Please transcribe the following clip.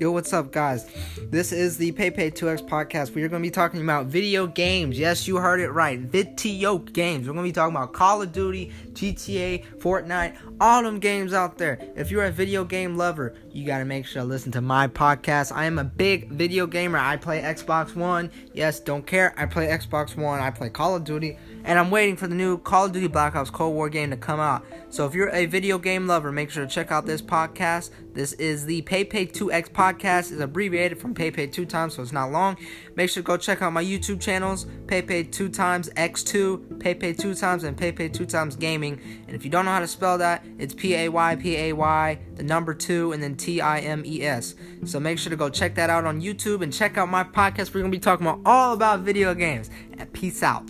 Yo, what's up, guys? This is the PayPay2X podcast. We are going to be talking about video games. Yes, you heard it right. Video games. We're going to be talking about Call of Duty, GTA, Fortnite, all them games out there. If you're a video game lover, you got to make sure to listen to my podcast. I am a big video gamer. I play Xbox One. Yes, don't care. I play Xbox One. I play Call of Duty. And I'm waiting for the new Call of Duty Black Ops Cold War game to come out. So if you're a video game lover, make sure to check out this podcast. This is the PayPay2X podcast. It's abbreviated from PayPay 2 times, so it's not long. Make sure to go check out my YouTube channels, PayPay 2 times X2, PayPay 2 times, and PayPay 2 times Gaming. And if you don't know how to spell that, it's P A Y P A Y, the number 2, and then T I M E S. So make sure to go check that out on YouTube and check out my podcast. We're going to be talking about all about video games. And peace out.